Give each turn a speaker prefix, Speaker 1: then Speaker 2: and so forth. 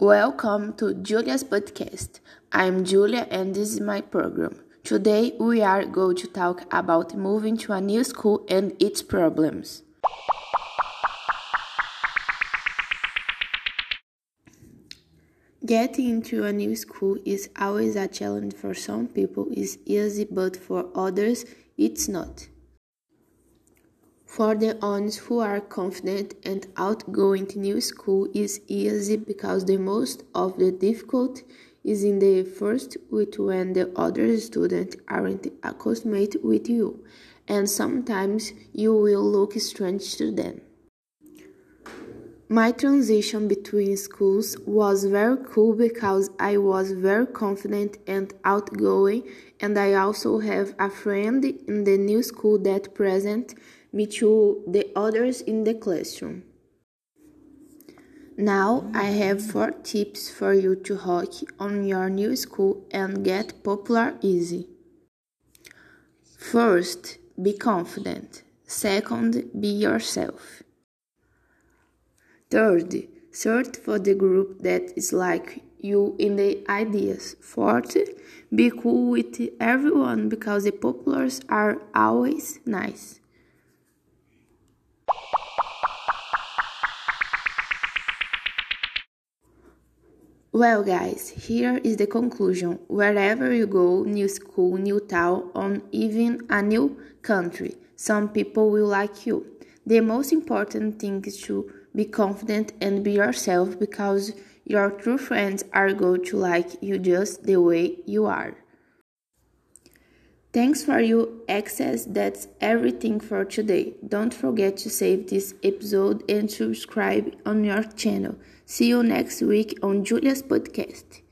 Speaker 1: Welcome to Julia's podcast. I'm Julia and this is my program. Today we are going to talk about moving to a new school and its problems. Getting into a new school is always a challenge for some people it's easy but for others it's not. For the ones who are confident and outgoing new school is easy because the most of the difficult is in the first week when the other students aren't accustomed with you and sometimes you will look strange to them. My transition between schools was very cool because I was very confident and outgoing, and I also have a friend in the new school that present me to the others in the classroom. Now I have four tips for you to rock on your new school and get popular easy. First, be confident. Second, be yourself. Third, search for the group that is like you in the ideas. Fourth, be cool with everyone because the populars are always nice. Well, guys, here is the conclusion. Wherever you go, new school, new town, or even a new country, some people will like you. The most important thing is to be confident and be yourself because your true friends are going to like you just the way you are. Thanks for your access. That's everything for today. Don't forget to save this episode and subscribe on your channel. See you next week on Julia's podcast.